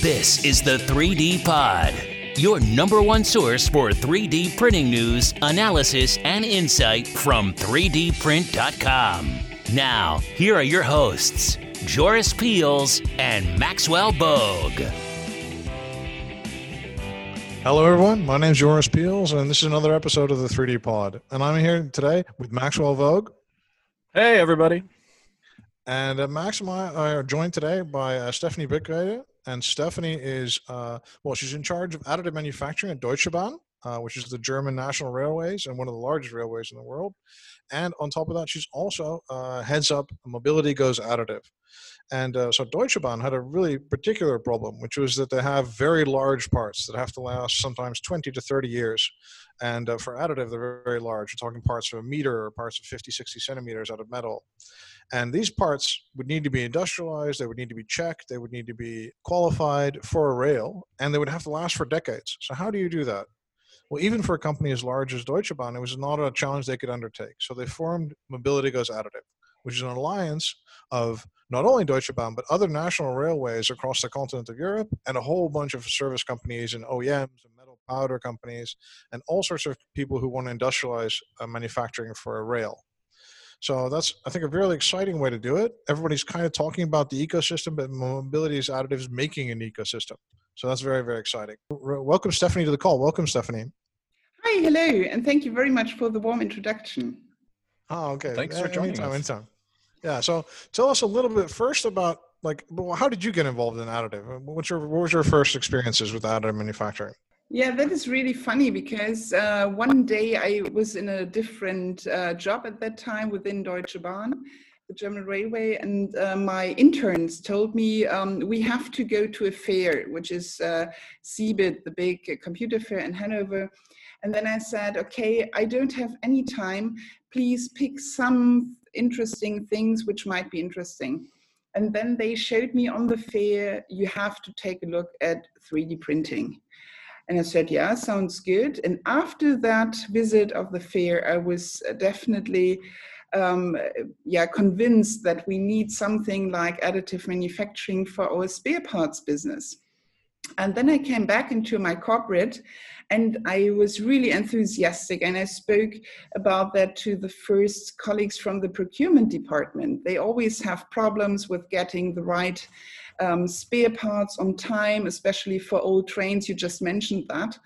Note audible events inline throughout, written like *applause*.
This is the 3D Pod, your number one source for 3D printing news, analysis, and insight from 3dprint.com. Now, here are your hosts, Joris Peels and Maxwell Bogue. Hello, everyone. My name is Joris Peels, and this is another episode of the 3D Pod. And I'm here today with Maxwell Bogue. Hey, everybody. And uh, Max and I are joined today by uh, Stephanie Brickwede. And Stephanie is, uh, well, she's in charge of additive manufacturing at Deutsche Bahn, uh, which is the German national railways and one of the largest railways in the world. And on top of that, she's also uh, heads up Mobility Goes Additive. And uh, so Deutsche Bahn had a really particular problem, which was that they have very large parts that have to last sometimes 20 to 30 years. And uh, for additive, they're very large. We're talking parts of a meter or parts of 50, 60 centimeters out of metal. And these parts would need to be industrialized, they would need to be checked, they would need to be qualified for a rail, and they would have to last for decades. So, how do you do that? Well, even for a company as large as Deutsche Bahn, it was not a challenge they could undertake. So, they formed Mobility Goes Additive, which is an alliance of not only Deutsche Bahn, but other national railways across the continent of Europe and a whole bunch of service companies and OEMs and metal powder companies and all sorts of people who want to industrialize uh, manufacturing for a rail. So that's, I think, a really exciting way to do it. Everybody's kind of talking about the ecosystem, but mobility is additives making an ecosystem. So that's very, very exciting. Welcome, Stephanie, to the call. Welcome, Stephanie. Hi, hello, and thank you very much for the warm introduction. Oh, okay. Thanks for joining anytime, us. Anytime. Yeah. So tell us a little bit first about like, how did you get involved in additive? What's your, what was your first experiences with additive manufacturing? Yeah, that is really funny because uh, one day I was in a different uh, job at that time within Deutsche Bahn, the German railway, and uh, my interns told me um, we have to go to a fair, which is uh, CeBIT, the big computer fair in Hanover. And then I said, okay, I don't have any time. Please pick some interesting things which might be interesting. And then they showed me on the fair, you have to take a look at 3D printing. And I said, yeah, sounds good. And after that visit of the fair, I was definitely um, yeah, convinced that we need something like additive manufacturing for our spare parts business. And then I came back into my corporate and I was really enthusiastic and I spoke about that to the first colleagues from the procurement department. They always have problems with getting the right um, spare parts on time, especially for old trains. You just mentioned that.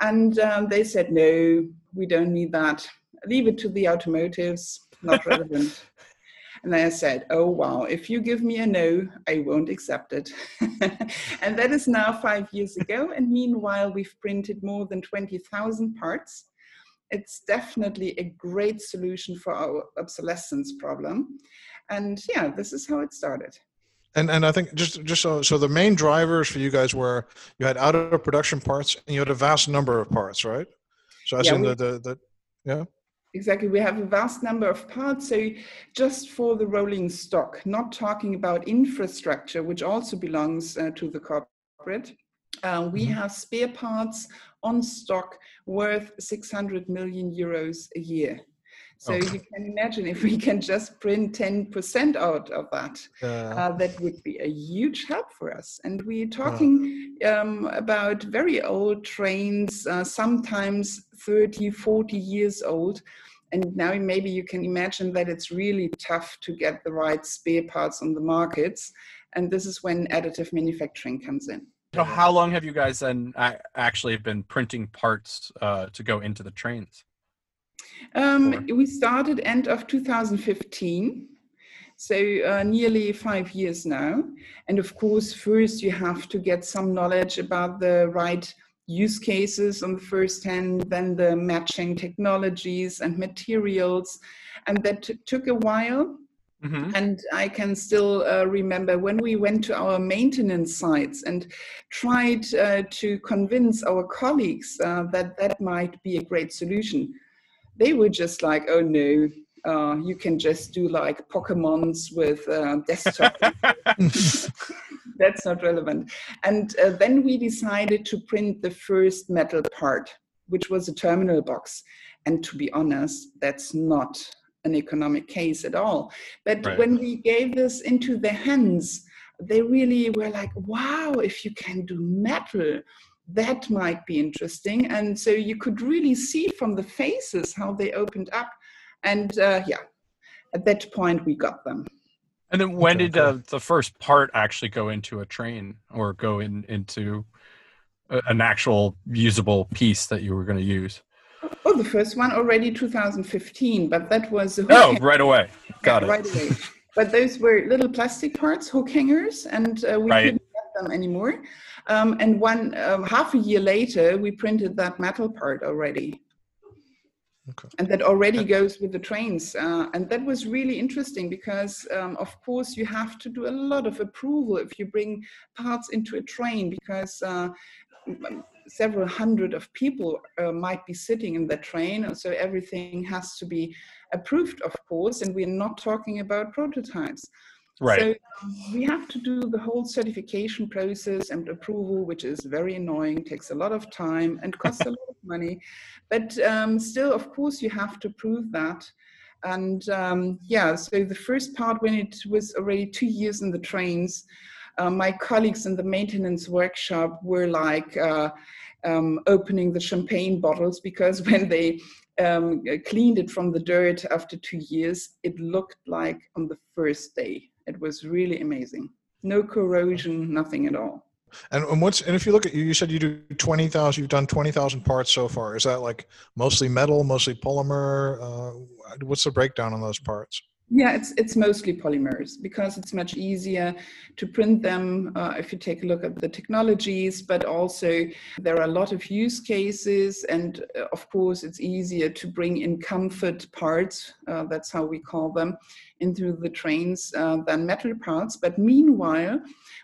And um, they said, no, we don't need that. Leave it to the automotives, not relevant. *laughs* and I said, oh, wow, if you give me a no, I won't accept it. *laughs* and that is now five years ago. And meanwhile, we've printed more than 20,000 parts. It's definitely a great solution for our obsolescence problem. And yeah, this is how it started and and I think just just so so the main drivers for you guys were you had out of production parts and you had a vast number of parts, right? So I Yeah, in we- the, the the yeah Exactly. We have a vast number of parts. So, just for the rolling stock, not talking about infrastructure, which also belongs uh, to the corporate, uh, we Mhm. have spare parts on stock worth 600 million euros a year. So, Okay. you can imagine if we can just print 10% out of that, yeah uh, that would be a huge help for us. And we're talking um, about very old trains, uh, sometimes 30, 40 years old. And now maybe you can imagine that it's really tough to get the right spare parts on the markets. And this is when additive manufacturing comes in. So, how long have you guys then actually been printing parts uh, to go into the trains? Um, we started end of 2015, so uh, nearly five years now. And of course, first you have to get some knowledge about the right use cases on the first hand, then the matching technologies and materials. And that t- took a while. Mm-hmm. And I can still uh, remember when we went to our maintenance sites and tried uh, to convince our colleagues uh, that that might be a great solution. They were just like, oh no, uh, you can just do like Pokemons with uh, desktop. *laughs* *laughs* That's not relevant. And uh, then we decided to print the first metal part, which was a terminal box. And to be honest, that's not an economic case at all. But Right. when we gave this into their hands they really were like, wow, if you can do metal, that might be interesting. And so you could really see from the faces how they opened up. And uh, yeah, at that point, we got them. And then when did uh, the first part actually go into a train or go in into a, an actual usable piece that you were going to use? Oh, the first one already 2015, but that was oh right away. Got yeah, it. Right away. But those were little plastic parts, hook hangers, and uh, we right. couldn't get them anymore. Um, and one um, half a year later, we printed that metal part already. Okay. And that already goes with the trains. Uh, and that was really interesting because, um, of course, you have to do a lot of approval if you bring parts into a train because uh, several hundred of people uh, might be sitting in the train. So everything has to be approved, of course. And we're not talking about prototypes. Right. So um, we have to do the whole certification process and approval, which is very annoying, takes a lot of time and costs a lot of money. But um, still, of course, you have to prove that. And um, yeah, so the first part, when it was already two years in the trains, uh, my colleagues in the maintenance workshop were like uh, um, opening the champagne bottles because *laughs* when they um, cleaned it from the dirt after two years, it looked like on the first day. It was really amazing. No corrosion, nothing at all. And, and what's and if you look at you, you said you do twenty thousand. You've done twenty thousand parts so far. Is that like mostly metal, mostly polymer? Uh, what's the breakdown on those parts? Yeah, it's it's mostly polymers because it's much easier to print them uh, if you take a look at the technologies. But also there are a lot of use cases, and uh, of course it's easier to bring in comfort parts. Uh, that's how we call them into the trains uh, than metal parts. But meanwhile,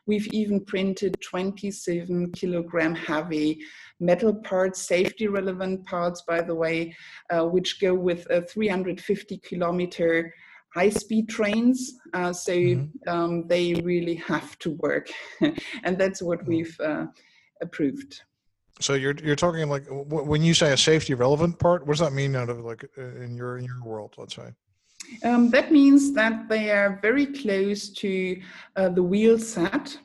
we've even printed 27 kilogram heavy metal parts, safety relevant parts, by the way, uh, which go with a 350 kilometer high speed trains. Uh, so mm-hmm. um, they really have to work. *laughs* and that's what mm-hmm. we've uh, approved. So you're you're talking like when you say a safety relevant part, what does that mean out of like in your in your world? Let's say. Um, that means that they are very close to uh, the wheel set,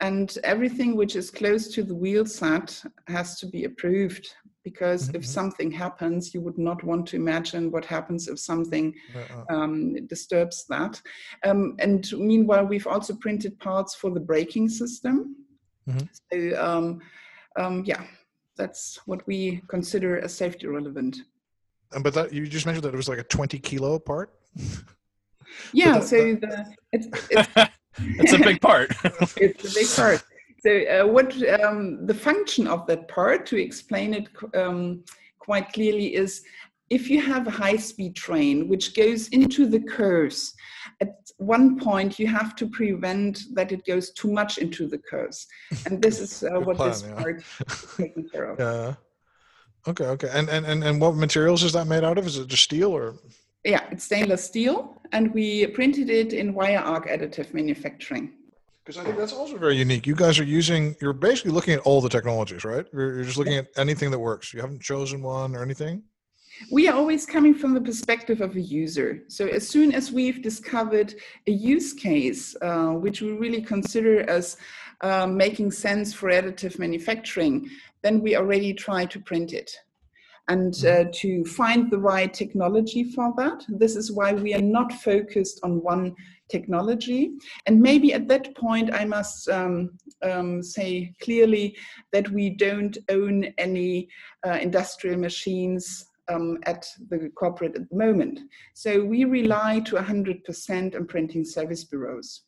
and everything which is close to the wheel set has to be approved because mm-hmm. if something happens, you would not want to imagine what happens if something uh-uh. um, disturbs that. Um, and meanwhile, we've also printed parts for the braking system. Mm-hmm. So, um, um yeah, that's what we consider as safety relevant. but that you just mentioned that it was like a 20 kilo part. *laughs* Yeah, that, so the, it's, it's, *laughs* *laughs* it's a big part. it's a big part. So, uh, what um, the function of that part, to explain it um, quite clearly, is if you have a high speed train which goes into the curves, at one point you have to prevent that it goes too much into the curves. And this is uh, *laughs* what plan, this yeah. part is taking care of. Yeah. Okay, okay. And, and, and, and what materials is that made out of? Is it just steel or? Yeah, it's stainless steel, and we printed it in wire arc additive manufacturing because I think that's also very unique. You guys are using, you're basically looking at all the technologies, right? You're, just looking at anything that works. You haven't chosen one or anything? We are always coming from the perspective of a user. So as soon as we've discovered a use case, uh, which we really consider as uh, making sense for additive manufacturing, then we already try to print it and mm-hmm. uh, to find the right technology for that. This is why we are not focused on one technology. And maybe at that point, I must um, um, say clearly that we don't own any uh, industrial machines um, at the corporate at the moment. So we rely to 100% on printing service bureaus.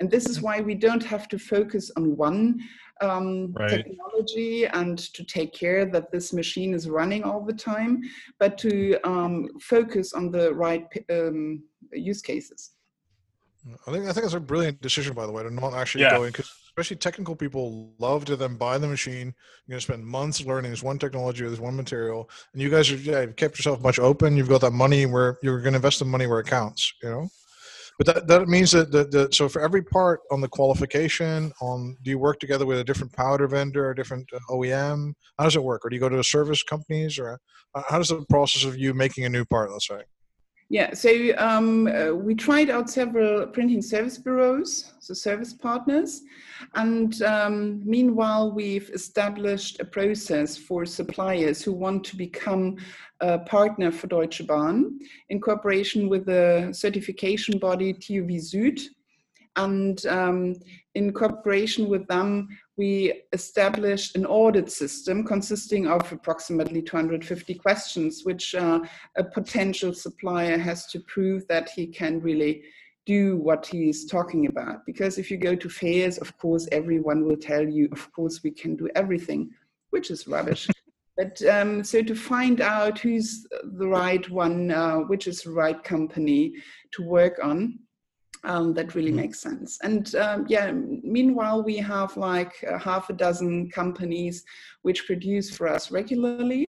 And this is why we don't have to focus on one um, right. technology and to take care that this machine is running all the time, but to um, focus on the right um, use cases. I think I think it's a brilliant decision, by the way, to not actually yeah. go in because especially technical people love to then buy the machine. You're going to spend months learning this one technology or this one material, and you guys are yeah, you've kept yourself much open. You've got that money where you're going to invest the money where it counts. You know. But that, that means that the, the so for every part on the qualification, on do you work together with a different powder vendor, or a different uh, OEM? How does it work? Or do you go to the service companies, or uh, how does the process of you making a new part, let's say? Yeah, so um, uh, we tried out several printing service bureaus, so service partners, and um, meanwhile we've established a process for suppliers who want to become a partner for Deutsche Bahn in cooperation with the certification body TÜV Süd. And um, in cooperation with them, we established an audit system consisting of approximately 250 questions, which uh, a potential supplier has to prove that he can really do what he's talking about. Because if you go to fairs, of course, everyone will tell you, of course, we can do everything, which is rubbish. *laughs* but um, so to find out who's the right one, uh, which is the right company to work on, um, that really mm-hmm. makes sense. And um, yeah, meanwhile, we have like uh, half a dozen companies which produce for us regularly.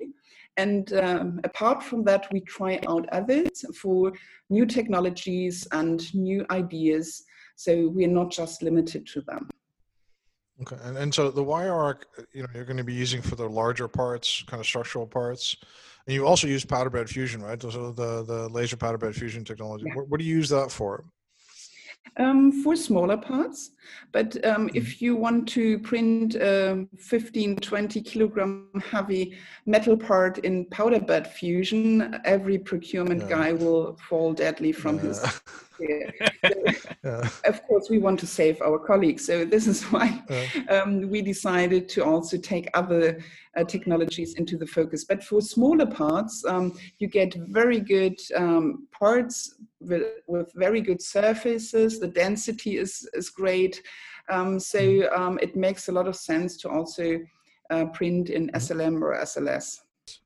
And um, apart from that, we try out others for new technologies and new ideas. So we're not just limited to them. Okay, and, and so the wire arc, you know, you're going to be using for the larger parts, kind of structural parts, and you also use powder bed fusion, right? So the the laser powder bed fusion technology. Yeah. What, what do you use that for? Um, for smaller parts. But um, mm-hmm. if you want to print a 15, 20 kilogram heavy metal part in powder bed fusion, every procurement yeah. guy will fall deadly from yeah. his. *laughs* yeah. *laughs* Of course, we want to save our colleagues. So this is why um, we decided to also take other uh, technologies into the focus. But for smaller parts, um, you get very good um, parts with, with, very good surfaces. The density is, is great. Um, so mm-hmm. um, it makes a lot of sense to also uh, print in SLM mm-hmm. or SLS.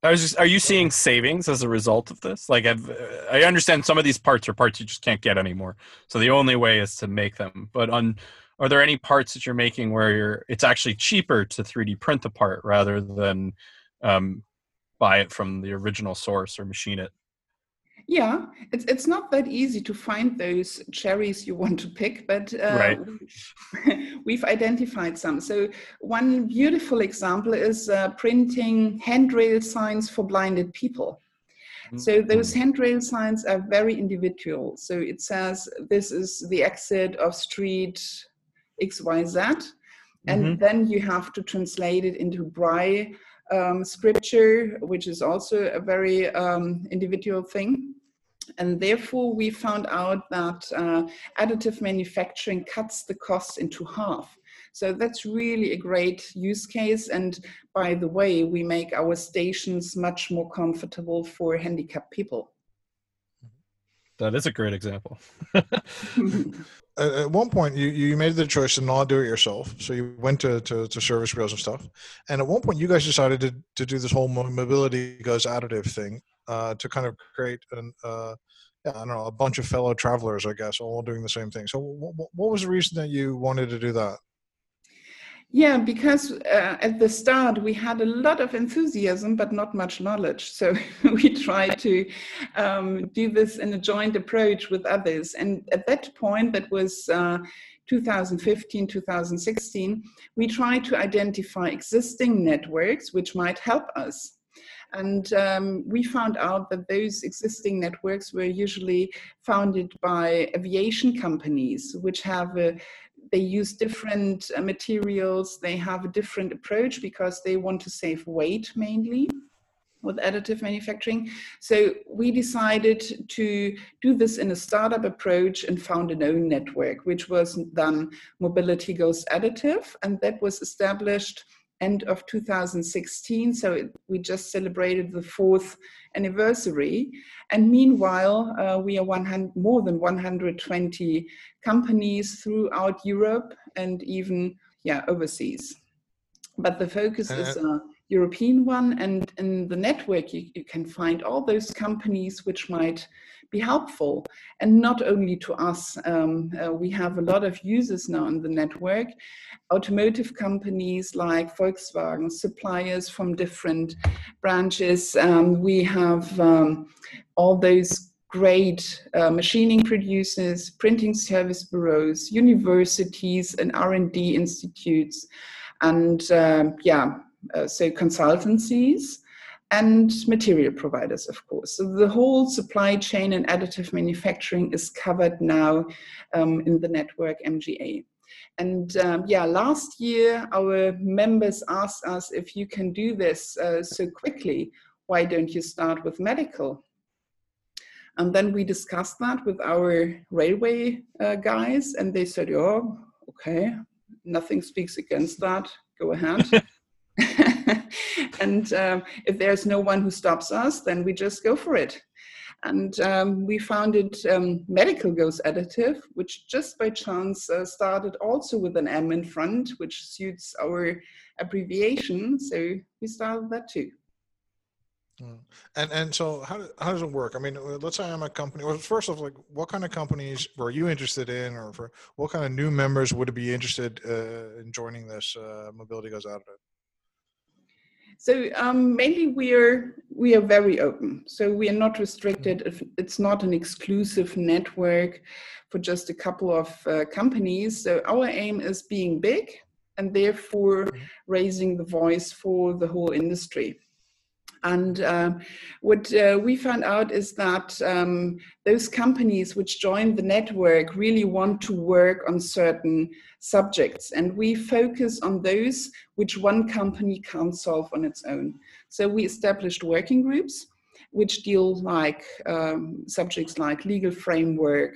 I was just, are you seeing savings as a result of this? Like, I've, I understand some of these parts are parts you just can't get anymore. So the only way is to make them. But on are there any parts that you're making where you're it's actually cheaper to 3d print the part rather than um, buy it from the original source or machine it yeah it's, it's not that easy to find those cherries you want to pick but uh, right. *laughs* we've identified some so one beautiful example is uh, printing handrail signs for blinded people so mm-hmm. those handrail signs are very individual. So it says this is the exit of street XYZ. And mm-hmm. then you have to translate it into Braille um, scripture, which is also a very um, individual thing. And therefore, we found out that uh, additive manufacturing cuts the cost into half. So that's really a great use case. And by the way, we make our stations much more comfortable for handicapped people. That is a great example. *laughs* at one point you, you made the choice to not do it yourself. So you went to, to, to service rails and stuff. And at one point you guys decided to, to do this whole mobility goes additive thing uh, to kind of create an uh, yeah, I don't know a bunch of fellow travelers I guess all doing the same thing. So what, what was the reason that you wanted to do that yeah, because uh, at the start we had a lot of enthusiasm but not much knowledge. So *laughs* we tried to um, do this in a joint approach with others. And at that point, that was uh, 2015, 2016, we tried to identify existing networks which might help us. And um, we found out that those existing networks were usually founded by aviation companies, which have a they use different uh, materials, they have a different approach because they want to save weight mainly with additive manufacturing. So we decided to do this in a startup approach and found an own network, which was then Mobility Goes Additive, and that was established end of 2016. So it, we just celebrated the fourth anniversary. And meanwhile, uh, we are 100, more than 120 companies throughout Europe and even yeah overseas. But the focus uh, is a European one, and in the network you, you can find all those companies which might be helpful. And not only to us um, uh, we have a lot of users now in the network. Automotive companies like volkswagen suppliers from different branches. Um, we have um, all those great uh, machining producers printing service bureaus universities and r&d institutes. And uh, yeah uh, so consultancies and material providers, of course. So the whole supply chain and additive manufacturing is covered now um, in the network MGA. And um, yeah, last year our members asked us if you can do this uh, so quickly, why don't you start with medical? And then we discussed that with our railway uh, guys, and they said, "Oh, okay, nothing speaks against that. Go ahead." *laughs* and um, if there's no one who stops us, then we just go for it. And um, we founded um, Medical Goes Additive, which just by chance uh, started also with an M in front, which suits our abbreviation. So we started that too. Mm. And and so how how does it work? I mean, uh, let's say I'm a company. Well, first of like, what kind of companies were you interested in, or for what kind of new members would be interested uh, in joining this uh, Mobility Goes Additive? So um, mainly we are we are very open. So we are not restricted. If it's not an exclusive network for just a couple of uh, companies. So our aim is being big and therefore mm-hmm. raising the voice for the whole industry. And uh, what uh, we found out is that um, those companies which join the network really want to work on certain subjects. And we focus on those which one company can't solve on its own. So we established working groups which deal like um, subjects like legal framework,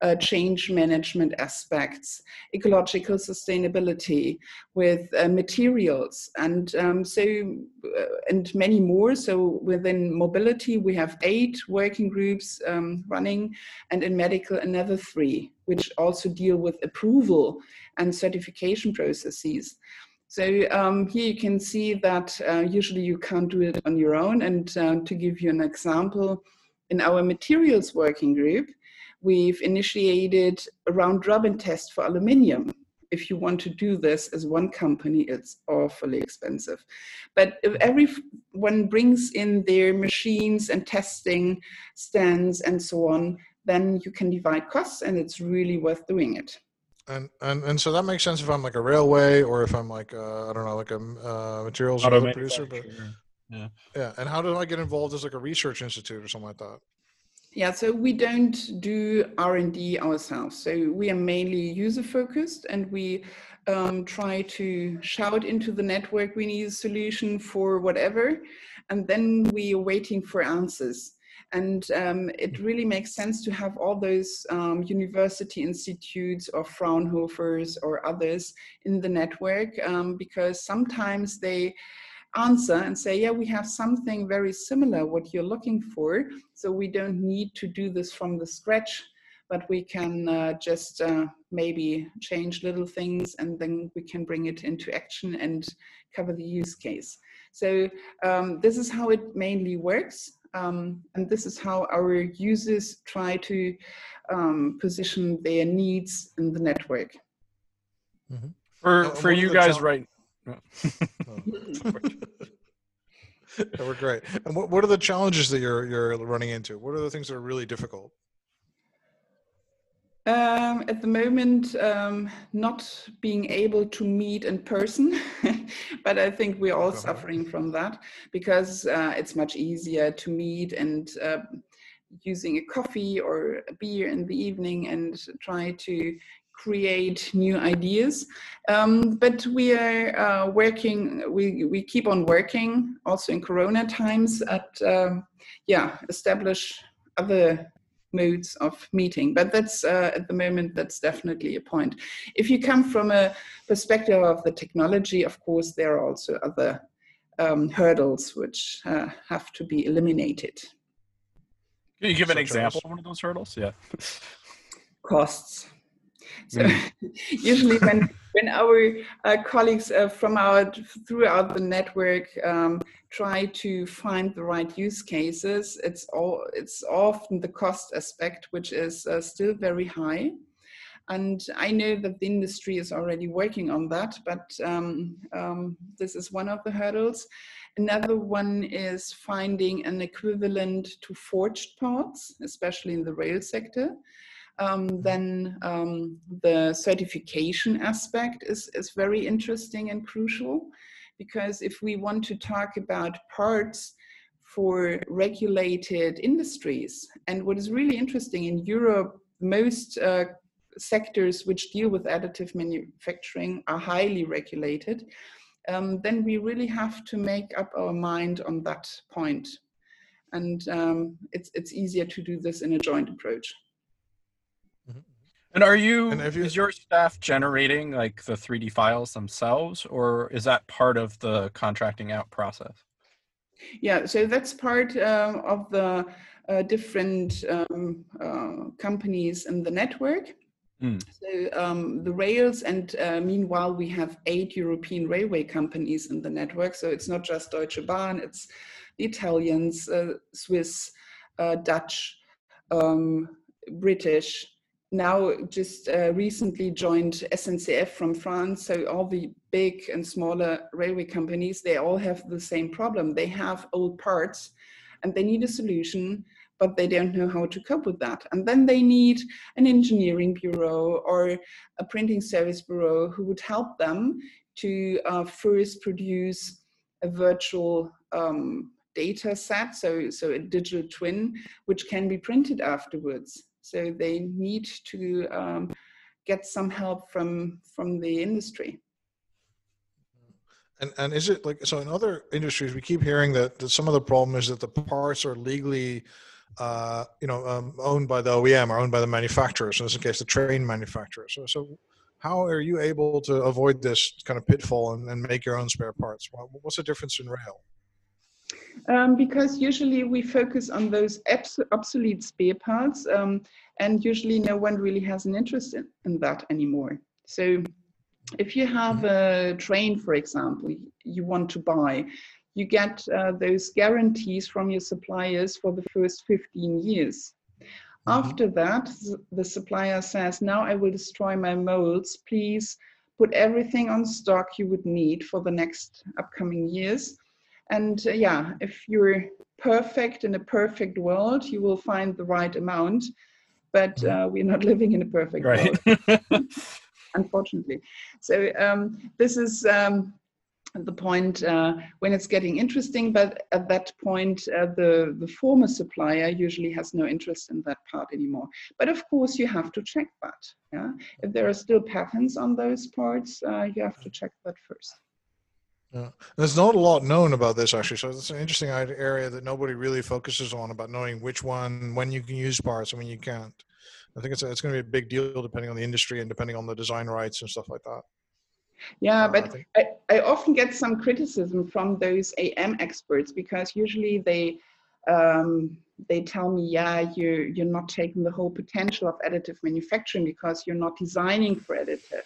uh, change management aspects, ecological sustainability with uh, materials, and um, so uh, and many more. So within mobility, we have eight working groups um, running, and in medical another three, which also deal with approval and certification processes. So um, here you can see that uh, usually you can't do it on your own. And uh, to give you an example, in our materials working group, we've initiated a round robin test for aluminium. If you want to do this as one company, it's awfully expensive. But if everyone brings in their machines and testing stands and so on, then you can divide costs and it's really worth doing it and and and so that makes sense if I'm like a railway or if I'm like uh, I don't know like a uh, materials producer. But yeah, yeah. And how do I get involved as like a research institute or something like that? Yeah, so we don't do R and D ourselves. So we are mainly user focused, and we um, try to shout into the network we need a solution for whatever, and then we are waiting for answers. And um, it really makes sense to have all those um, university institutes or Fraunhofers or others in the network um, because sometimes they answer and say, yeah, we have something very similar what you're looking for. So we don't need to do this from the scratch, but we can uh, just uh, maybe change little things and then we can bring it into action and cover the use case. So um, this is how it mainly works. Um, and this is how our users try to um, position their needs in the network. Mm-hmm. For uh, for you guys, right? *laughs* we're great. And what, what are the challenges that you're you're running into? What are the things that are really difficult? Um, at the moment, um, not being able to meet in person, *laughs* but I think we're all suffering from that because uh, it's much easier to meet and uh, using a coffee or a beer in the evening and try to create new ideas. Um, but we are uh, working, we, we keep on working also in Corona times at, uh, yeah, establish other modes of meeting but that's uh, at the moment that's definitely a point. If you come from a perspective of the technology of course there are also other um, hurdles which uh, have to be eliminated. Can you give an example of one of those hurdles? Yeah. Costs. So mm. *laughs* usually when when our uh, colleagues uh, from our throughout the network um, try to find the right use cases, it's all it's often the cost aspect which is uh, still very high. And I know that the industry is already working on that, but um, um, this is one of the hurdles. Another one is finding an equivalent to forged parts, especially in the rail sector um, then um, the certification aspect is, is very interesting and crucial because if we want to talk about parts for regulated industries. And what is really interesting in Europe, most uh, sectors which deal with additive manufacturing are highly regulated. Um, then we really have to make up our mind on that point. And um, it's, it's easier to do this in a joint approach. And are you, and you, is your staff generating like the 3D files themselves, or is that part of the contracting out process? Yeah, so that's part um, of the uh, different um, uh, companies in the network. Mm. So um, the rails, and uh, meanwhile we have eight European railway companies in the network. So it's not just Deutsche Bahn; it's the Italians, uh, Swiss, uh, Dutch, um, British, now just uh, recently joined SNCF from France. So all the big and smaller railway companies, they all have the same problem. They have old parts and they need a solution, but they don't know how to cope with that. And then they need an engineering bureau or a printing service bureau who would help them to uh, first produce a virtual um, data set, so, so a digital twin, which can be printed afterwards. So they need to um, get some help from from the industry. And and is it like so in other industries we keep hearing that, that some of the problem is that the parts are legally uh, you know um, owned by the OEM or owned by the manufacturer. So in this case, the train manufacturer. So so how are you able to avoid this kind of pitfall and, and make your own spare parts? What's the difference in rail? Um, because usually we focus on those obsolete spare parts, um, and usually no one really has an interest in, in, that anymore. So, if you have a train, for example, you want to buy, you get uh, those guarantees from your suppliers for the first 15 years. Mm-hmm. After that, the supplier says, Now I will destroy my molds. Please put everything on stock you would need for the next upcoming years and uh, yeah, if you're perfect in a perfect world, you will find the right amount. But mm-hmm. uh, we're not *laughs* living in a perfect right. world, *laughs* unfortunately. So um, this is um, the point uh, when it's getting interesting. But at that point, uh, the the former supplier usually has no interest in that part anymore. But of course, you have to check that. Yeah, if there are still patents on those parts, uh, you have to check that first. Yeah. There's not a lot known about this actually, so it's an interesting area that nobody really focuses on about knowing which one, when you can use parts and when you can't. I think it's a, it's going to be a big deal depending on the industry and depending on the design rights and stuff like that. Yeah, uh, but I, I, I, often get some criticism from those AM experts because usually they um, they tell me, yeah, you're you're not taking the whole potential of additive manufacturing because you're not designing for additive.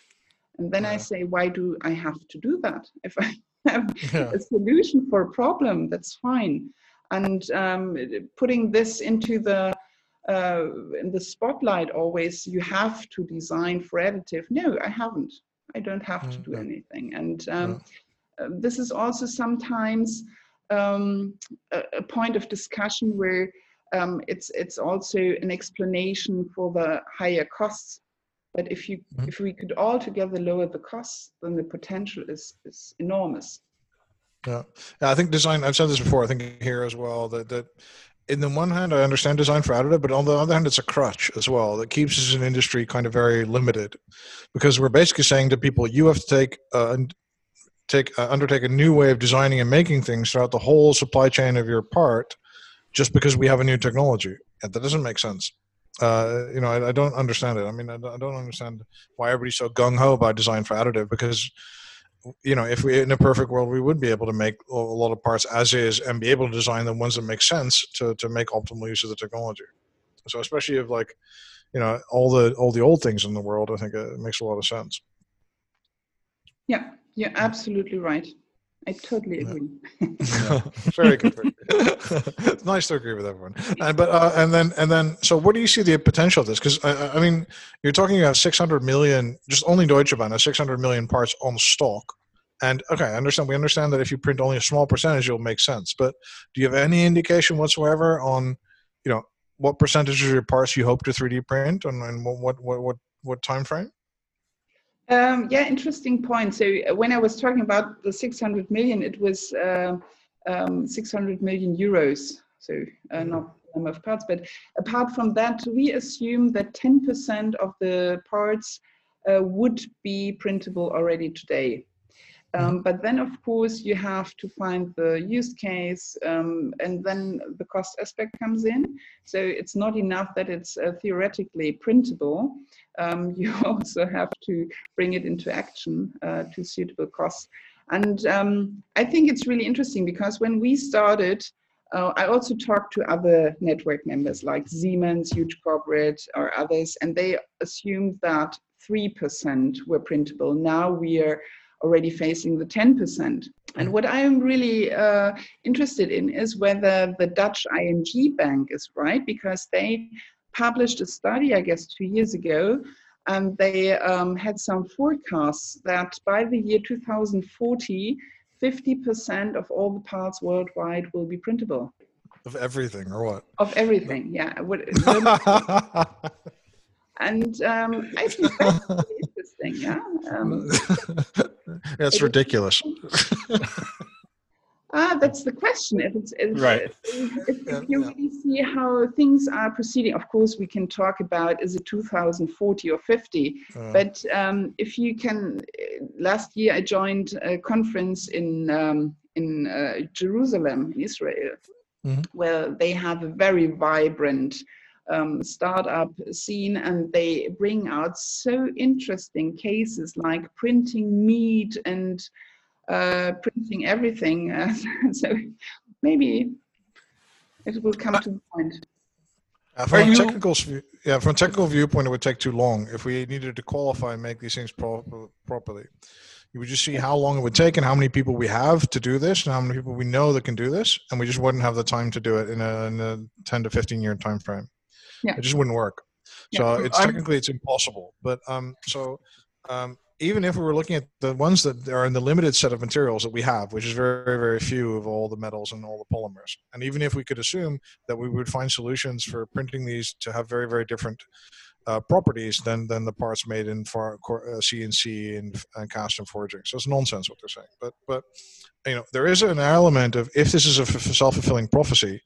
And then yeah. I say, why do I have to do that if I have *laughs* *laughs* yeah. a solution for a problem, that's fine. And um, putting this into the uh, in the spotlight always, you have to design for additive. No, I haven't. I don't have to do mm, anything. And um, uh, this is also sometimes um, a, a, point of discussion where um, it's it's also an explanation for the higher costs but if you mm-hmm. if we could all together lower the costs, then the potential is is enormous. Yeah. yeah, I think design. I've said this before. I think here as well that that in the one hand, I understand design for additive, but on the other hand, it's a crutch as well that keeps us in industry kind of very limited, because we're basically saying to people, you have to take uh, take uh, undertake a new way of designing and making things throughout the whole supply chain of your part, just because we have a new technology. And that doesn't make sense uh, you know, I, I, don't understand it. I mean, I, I don't understand why everybody's so gung ho about design for additive because, you know, if we in a perfect world, we would be able to make a lot of parts as is and be able to design the ones that make sense to to make optimal use of the technology. So, especially if like, you know, all the all the old things in the world, I think it makes a lot of sense. Yeah, you're absolutely right. I totally agree. Yeah. very good. Very good. it's nice to agree with everyone. And but uh, and then and then so what do you see the potential of this? Because I, I, mean, you're talking about 600 million, just only Deutsche Bahn has 600 million parts on stock. And okay, I understand. We understand that if you print only a small percentage, it'll make sense. But do you have any indication whatsoever on, you know, what percentage of your parts you hope to 3D print, and, and what what what what time frame? Um, yeah, interesting point. So uh, when I was talking about the 600 million, it was uh, um, 600 million euros. So uh, Mm-hmm. not number of parts, but apart from that, we assume that 10% of the parts uh, would be printable already today. Um, but then, of course, you have to find the use case, um, and then the cost aspect comes in. So it's not enough that it's uh, theoretically printable. Um, *laughs* you also have to bring it into action uh, to suitable costs. And um, I think it's really interesting because when we started, uh, I also talked to other network members like Siemens, huge corporate, or others, and they assumed that 3% were printable. Now we are already facing the 10%. And what I am really uh, interested in is whether the Dutch ING Bank is right, because they published a study, I guess, two years ago, and they um, had some forecasts that by the year 2040, 50% of all the parts worldwide will be printable. Of everything, or what? Of everything, yeah. *laughs* What, and um, I think that's *laughs* really interesting, yeah. Um, *laughs* That's ridiculous. Ah, that's the question. If it's if, Right. if, if, if Yeah, you yeah. really see how things are proceeding, of course, we can talk about is it 2040 or 50. Uh, But um, if you can, uh, last year I joined a conference in um, in uh, Jerusalem, in Israel, Mhm. where they have a very vibrant um, startup scene, and they bring out so interesting cases like printing meat and uh, printing everything. Uh, *laughs* so maybe it will come to the point. Uh, from a you- technical s- view- yeah, from a technical viewpoint, it would take too long if we needed to qualify and make these things proper, properly. You would just see how long it would take and how many people we have to do this, and how many people we know that can do this, and we just wouldn't have the time to do it in a, in a ten to fifteen year time frame. Yeah. It just wouldn't work. So it's technically it's impossible. But um, so um, even if we were looking at the ones that are in the limited set of materials that we have, which is very, very few of all the metals and all the polymers, and even if we could assume that we would find solutions for printing these to have very, very different uh, properties than than the parts made in for uh, CNC and, and cast and forging. So it's nonsense what they're saying. But but you know there is an element of if this is a f- self fulfilling prophecy.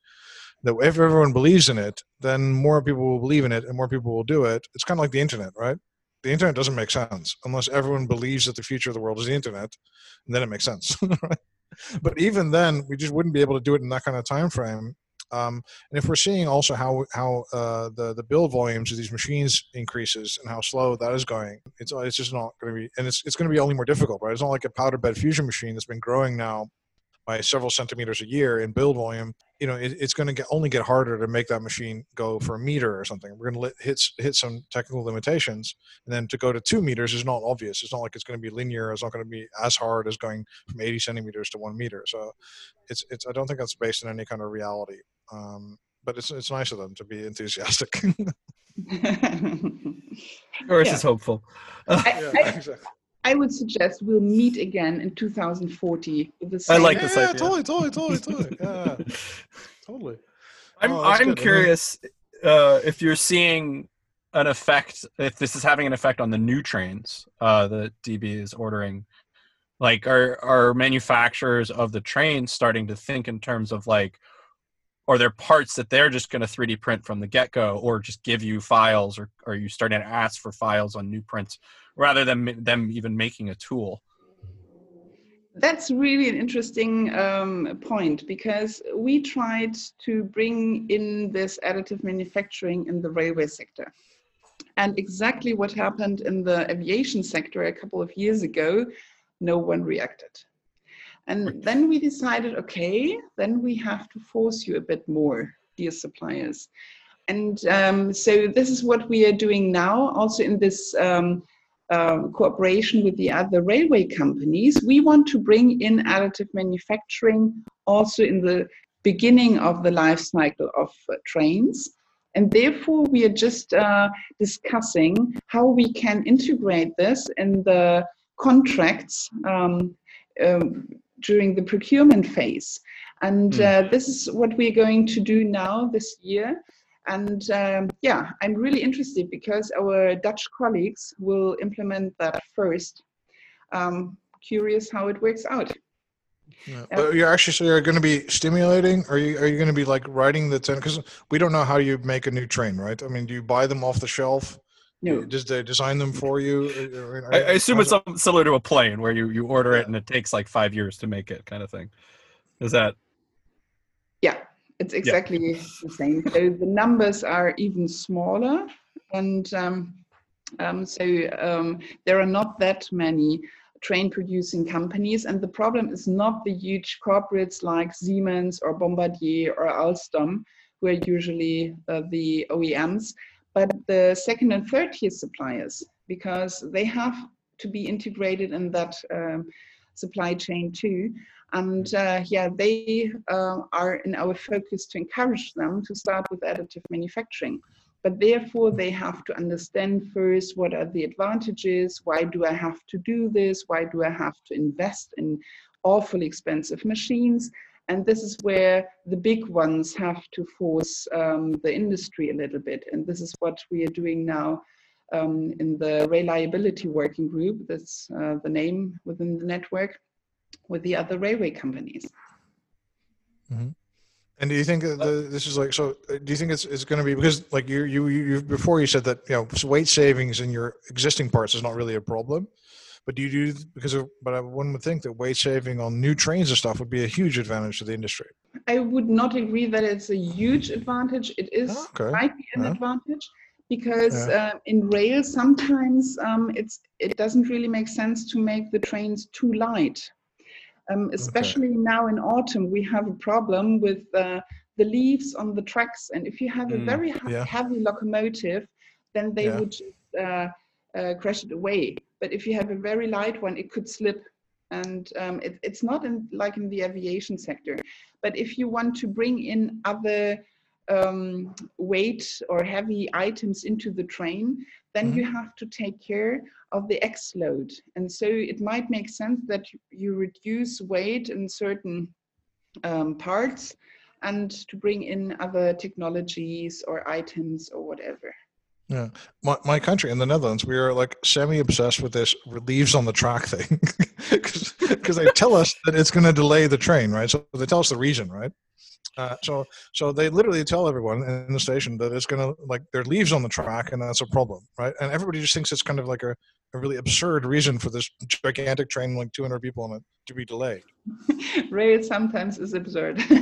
That if everyone believes in it, then more people will believe in it, and more people will do it. It's kind of like the internet, right? the internet doesn't make sense unless everyone believes that the future of the world is the internet and then it makes sense *laughs* but even then we just wouldn't be able to do it in that kind of time frame um, and if we're seeing also how how uh, the the build volumes of these machines increases and how slow that is going it's it's just not going to be and it's it's going to be only more difficult right it's not like a powder bed fusion machine that's been growing now by several centimeters a year in build volume you know it, it's going to get only get harder to make that machine go for a meter or something. We're going to hit hit some technical limitations and then to go to two meters is not obvious. It's not like it's going to be linear. It's not going to be as hard as going from 80 centimeters to one meter. So it's it's i don't think that's based on any kind of reality um, but it's it's nice of them to be enthusiastic. *laughs* *laughs* Or it's Yeah. just hopeful. I, *laughs* I, I would suggest we'll meet again in 2040 with the I like yeah, this yeah, idea. totally totally totally totally *laughs* yeah totally I'm Oh, I'm good. Curious uh, if you're seeing an effect, if this is having an effect on the new trains uh, that DB is ordering. Like, are are manufacturers of the trains starting to think in terms of like, are there parts that they're just going to 3D print from the get go, or just give you files, or are you starting to ask for files on new prints rather than them even making a tool? That's really an interesting um, point because we tried to bring in this additive manufacturing in the railway sector. And exactly what happened in the aviation sector a couple of years ago, no one reacted. And then we decided okay, then we have to force you a bit more, dear suppliers. And um, so this is what we are doing now, also in this um, um, cooperation with the other railway companies, we want to bring in additive manufacturing also in the beginning of the life cycle of uh, trains. And therefore, we are just uh, discussing how we can integrate this in the contracts um, um, during the procurement phase. And uh, this is what we're going to do now this year. And um, yeah, I'm really interested because our Dutch colleagues will implement that first. Um, curious how it works out. Yeah. But you're actually so you're going to be stimulating. Are you are you going to be like writing the ten? Because we don't know how you make a new train, right? I mean, do you buy them off the shelf? No. Does they design them for you? Or- or- I, I assume it's something similar to a plane where you, you order Yeah. it and it takes like five years to make it, kind of thing. Is that Yeah, it's exactly the same. So the numbers are even smaller, and um, um, so um, there are not that many train producing companies. And the problem is not the huge corporates like Siemens or Bombardier or Alstom, who are usually uh, the OEMs, but the second and third tier suppliers, because they have to be integrated in that um, supply chain too. And uh, yeah, they uh, are in our focus to encourage them to start with additive manufacturing. But therefore, they have to understand first what are the advantages, why do I have to do this, why do I have to invest in awfully expensive machines. And this is where the big ones have to force um, the industry a little bit. And this is what we are doing now um, in the reliability working group. That's uh, the name within the network with the other railway companies. And do you think the, this is like so? uh, Do you think it's, it's going to be because like you you you before you said that you know weight savings in your existing parts is not really a problem, but do you do because of but one would think that weight saving on new trains and stuff would be a huge advantage to the industry. I would not agree that it's a huge advantage. It is Oh, okay. might be an Yeah. advantage because uh, in rail sometimes um, it's it doesn't really make sense to make the trains too light. Um, especially now in autumn, we have a problem with uh, the leaves on the tracks, and if you have a Mm, very he- yeah. heavy locomotive, then they Yeah. would just uh, uh, crash it away. But if you have a very light one, it could slip, and um, it, it's not in, like in the aviation sector. But if you want to bring in other um, weight or heavy items into the train, then you have to take care of the axle load. And so it might make sense that you- you reduce weight in certain um, parts and to bring in other technologies or items or whatever. Yeah, my my country in the Netherlands, we are like semi obsessed with this leaves on the track thing *laughs* because they tell us that it's going to delay the train, right? So they tell us the reason, right? Uh, so so they literally tell everyone in the station that it's going to like there are leaves on the track and that's a problem, right? And everybody just thinks it's kind of like a, a really absurd reason for this gigantic train, like 200 people on it, to be delayed. *laughs* Rail sometimes is absurd. *laughs*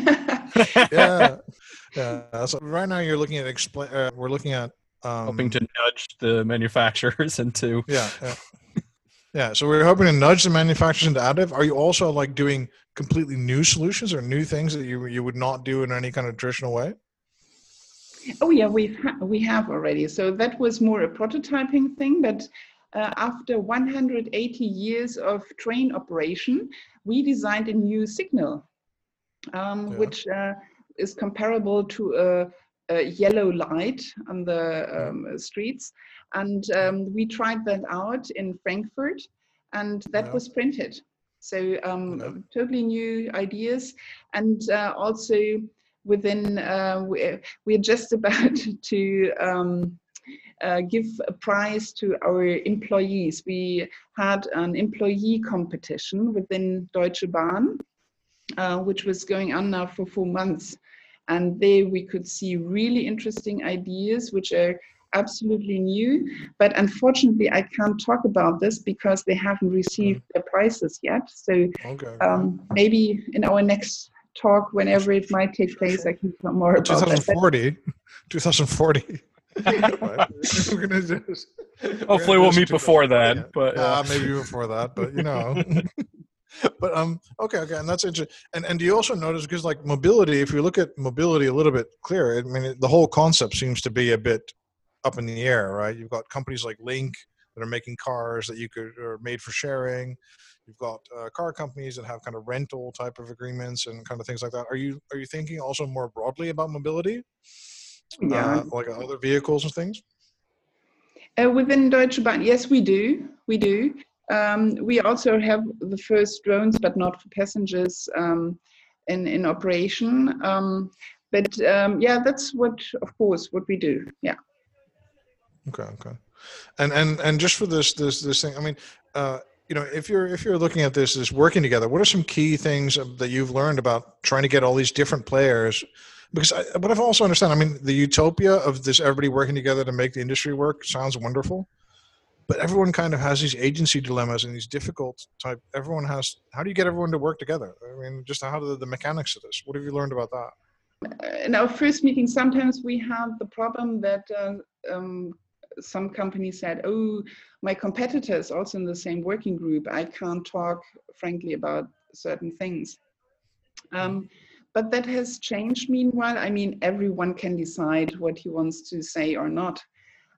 Yeah, yeah. So right now you're looking at explain. Uh, we're looking at um, hoping to nudge the manufacturers *laughs* into Yeah, yeah. Yeah, so we're hoping to nudge the manufacturers into additive. Are you also like doing completely new solutions or new things that you you would not do in any kind of traditional way? Oh yeah, we've ha- we have already. So that was more a prototyping thing, but uh, after 180 years of train operation, we designed a new signal, um, Yeah. which uh, is comparable to a, a yellow light on the um, streets, and um, we tried that out in Frankfurt, and that was printed. So um, totally new ideas, and uh, also within uh, we, we're just *laughs* about to um, uh, give a prize to our employees. We had an employee competition within Deutsche Bahn, uh, which was going on now for four months. And there we could see really interesting ideas, which are absolutely new. But unfortunately, I can't talk about this because they haven't received their prizes yet. So Okay. um, maybe in our next talk, whenever it might take place, I can talk more about that. 2040. *laughs* 2040. *laughs* Right. We're gonna do this- we're gonna hopefully do we'll meet before 2040, then yeah. but uh, uh, maybe before that, but you know. *laughs* *laughs* but um, okay, okay, and that's interesting. And and do you also notice because like mobility, if you look at mobility a little bit clearer, I mean, it, the whole concept seems to be a bit up in the air, right? You've got companies like Lynk that are making cars that you could are made for sharing. You've got uh, car companies that have kind of rental type of agreements and kind of things like that. Are you are you thinking also more broadly about mobility, Yeah. uh, like other vehicles and things? Uh, within Deutsche Bahn, yes, we do. We do. Um, we also have the first drones, but not for passengers, um, in in operation. Um, but um, yeah, that's what, of course, what we do. Yeah. Okay, okay. And and and just for this this this thing, I mean, uh, you know, if you're if you're looking at this as working together, what are some key things that you've learned about trying to get all these different players? Because I, what I've also understand, I mean, the utopia of this everybody working together to make the industry work sounds wonderful, but everyone kind of has these agency dilemmas and these difficult type. Everyone has. How do you get everyone to work together? I mean, just how the, the mechanics of this. What have you learned about that? in our first meeting, sometimes we have the problem that uh, um, some companies said, oh, my competitor is also in the same working group. I can't talk frankly about certain things. Um, but that has changed meanwhile. I mean, everyone can decide what he wants to say or not.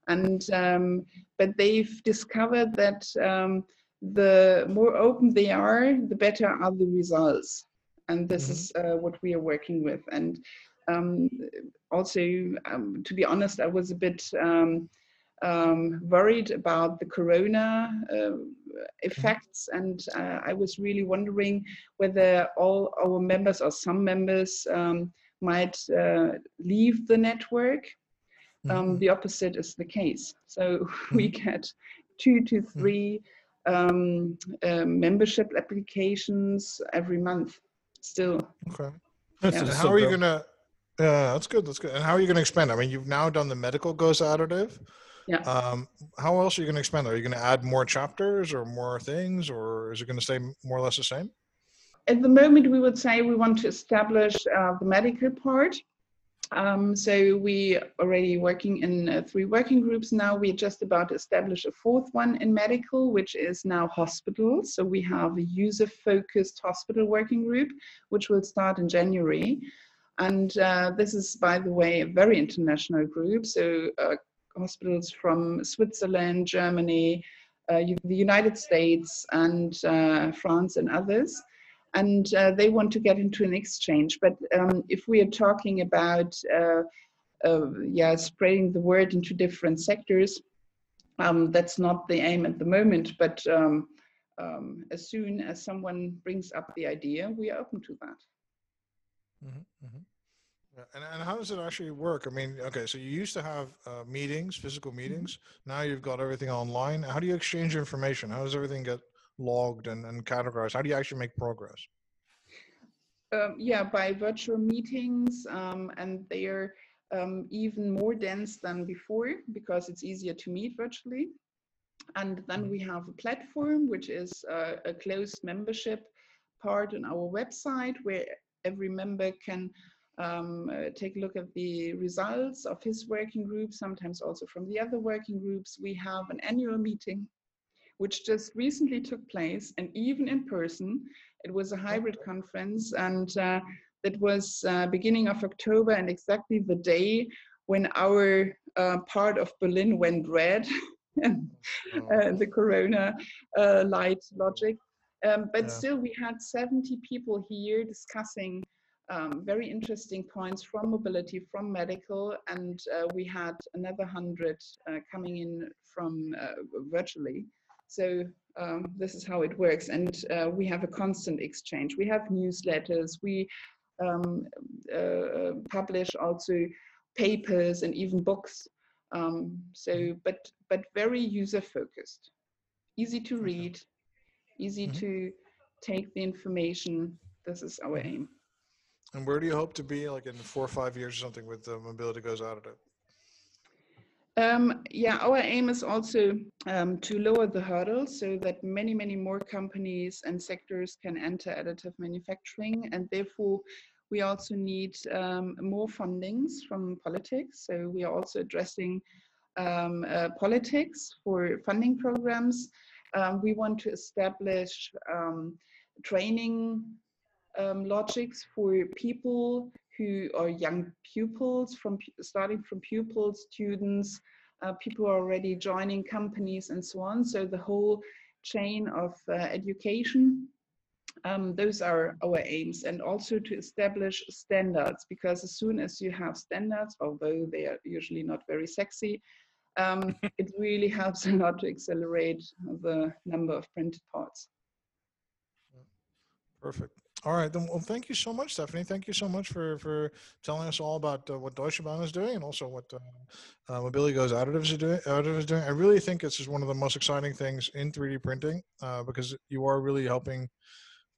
And, um, but they've discovered that um, the more open they are, the better are the results. And this mm-hmm. is uh, what we are working with. And um, also, um, to be honest, I was a bit um, um, worried about the corona uh, effects and uh, i was really wondering whether all our members or some members um, might uh, leave the network um, mm-hmm. the opposite is the case so *laughs* we get two to mm-hmm. three um, uh, membership applications every month still okay yeah. how are you gonna yeah, that's good. That's good. And how are you going to expand? I mean, you've now done the medical goes additive. Yeah. Um, how else are you going to expand? Are you going to add more chapters or more things, or is it going to stay more or less the same? At the moment, we would say we want to establish uh, the medical part. Um, so we already working in uh, three working groups now. We're just about to establish a fourth one in medical, which is now hospitals. So we have a user-focused hospital working group, which will start in January. And uh, this is, by the way, a very international group. So uh, hospitals from Switzerland, Germany, uh, the United States, and uh, France, and others. And uh, they want to get into an exchange. But um, if we are talking about uh, uh, yeah, spreading the word into different sectors, um, that's not the aim at the moment. But um, um as soon as someone brings up the idea, we are open to that. Mm-hmm, mm-hmm. Yeah. And, and how does it actually work? I mean, okay, so you used to have uh, meetings, physical meetings. Mm-hmm. Now you've got everything online. How do you exchange information? How does everything get logged and, and categorized? How do you actually make progress? Um, yeah, by virtual meetings, um, and they're um, even more dense than before because it's easier to meet virtually. And then mm-hmm. we have a platform, which is uh, a closed membership part on our website where every member can um, uh, take a look at the results of his working group, sometimes also from the other working groups. We have an annual meeting, which just recently took place, and even in person. It was a hybrid conference, and uh, it was uh, beginning of October, and exactly the day when our uh, part of Berlin went red, *laughs* and uh, the Corona uh, light logic. Um, but yeah. still, we had 70 people here discussing um, very interesting points from mobility, from medical, and uh, we had another 100 uh, coming in from uh, virtually. So um, this is how it works. And uh, we have a constant exchange. We have newsletters, we um, uh, publish also papers and even books. Um, so, but, but very user focused, easy to read, easy mm -hmm. to take the information. This is our aim. And where do you hope to be, like in four or five years or something, with the mobility goes additive? Um, yeah, our aim is also um, to lower the hurdles so that many, many more companies and sectors can enter additive manufacturing. And therefore, we also need um, more fundings from politics. So we are also addressing um, uh, politics for funding programs. Um, we want to establish um, training logics for people who are young pupils, from starting from pupils, students, uh, people are already joining companies and so on. So the whole chain of uh, education, um, those are our aims. And also to establish standards, because as soon as you have standards, although they are usually not very sexy, um, *laughs* it really helps a lot to accelerate the number of printed parts. Perfect. All right, then. Well, thank you so much, Stephanie. Thank you so much for for telling us all about uh, what Deutsche Bahn is doing and also what uh, uh, Mobility Goes Additives are doing. Additives is doing. I really think this is one of the most exciting things in 3D printing uh, because you are really helping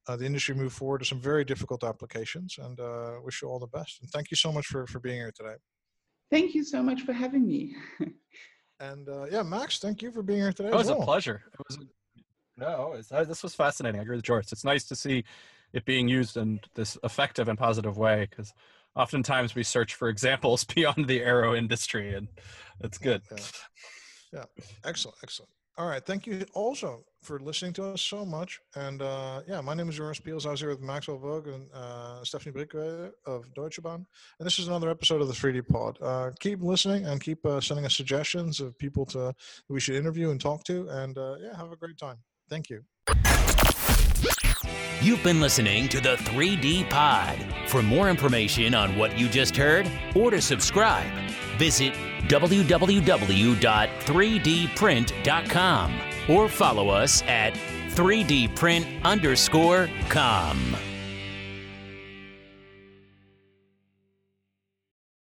uh, the industry move forward to some very difficult applications. And uh, wish you all the best. And thank you so much for for being here today. Thank you so much for having me. *laughs* and uh, yeah, Max, thank you for being here today. It was well. a pleasure. It was. A, no, it's, uh, this was fascinating. I agree with George. It's nice to see it being used in this effective and positive way because oftentimes we search for examples *laughs* beyond the aero industry and it's good. Yeah. yeah. excellent excellent. All right thank you also for listening to us so much and uh, yeah my name is Joris Peels. I was here with Maxwell Bogue and uh, Stephanie Brickwede of Deutsche Bahn and this is another episode of the 3D pod. Uh, keep listening and keep uh, sending us suggestions of people to we should interview and talk to and uh, yeah have a great time. Thank you You've been listening to the 3D Pod. For more information on what you just heard or to subscribe, visit www.3dprint.com or follow us at 3dprint underscore com.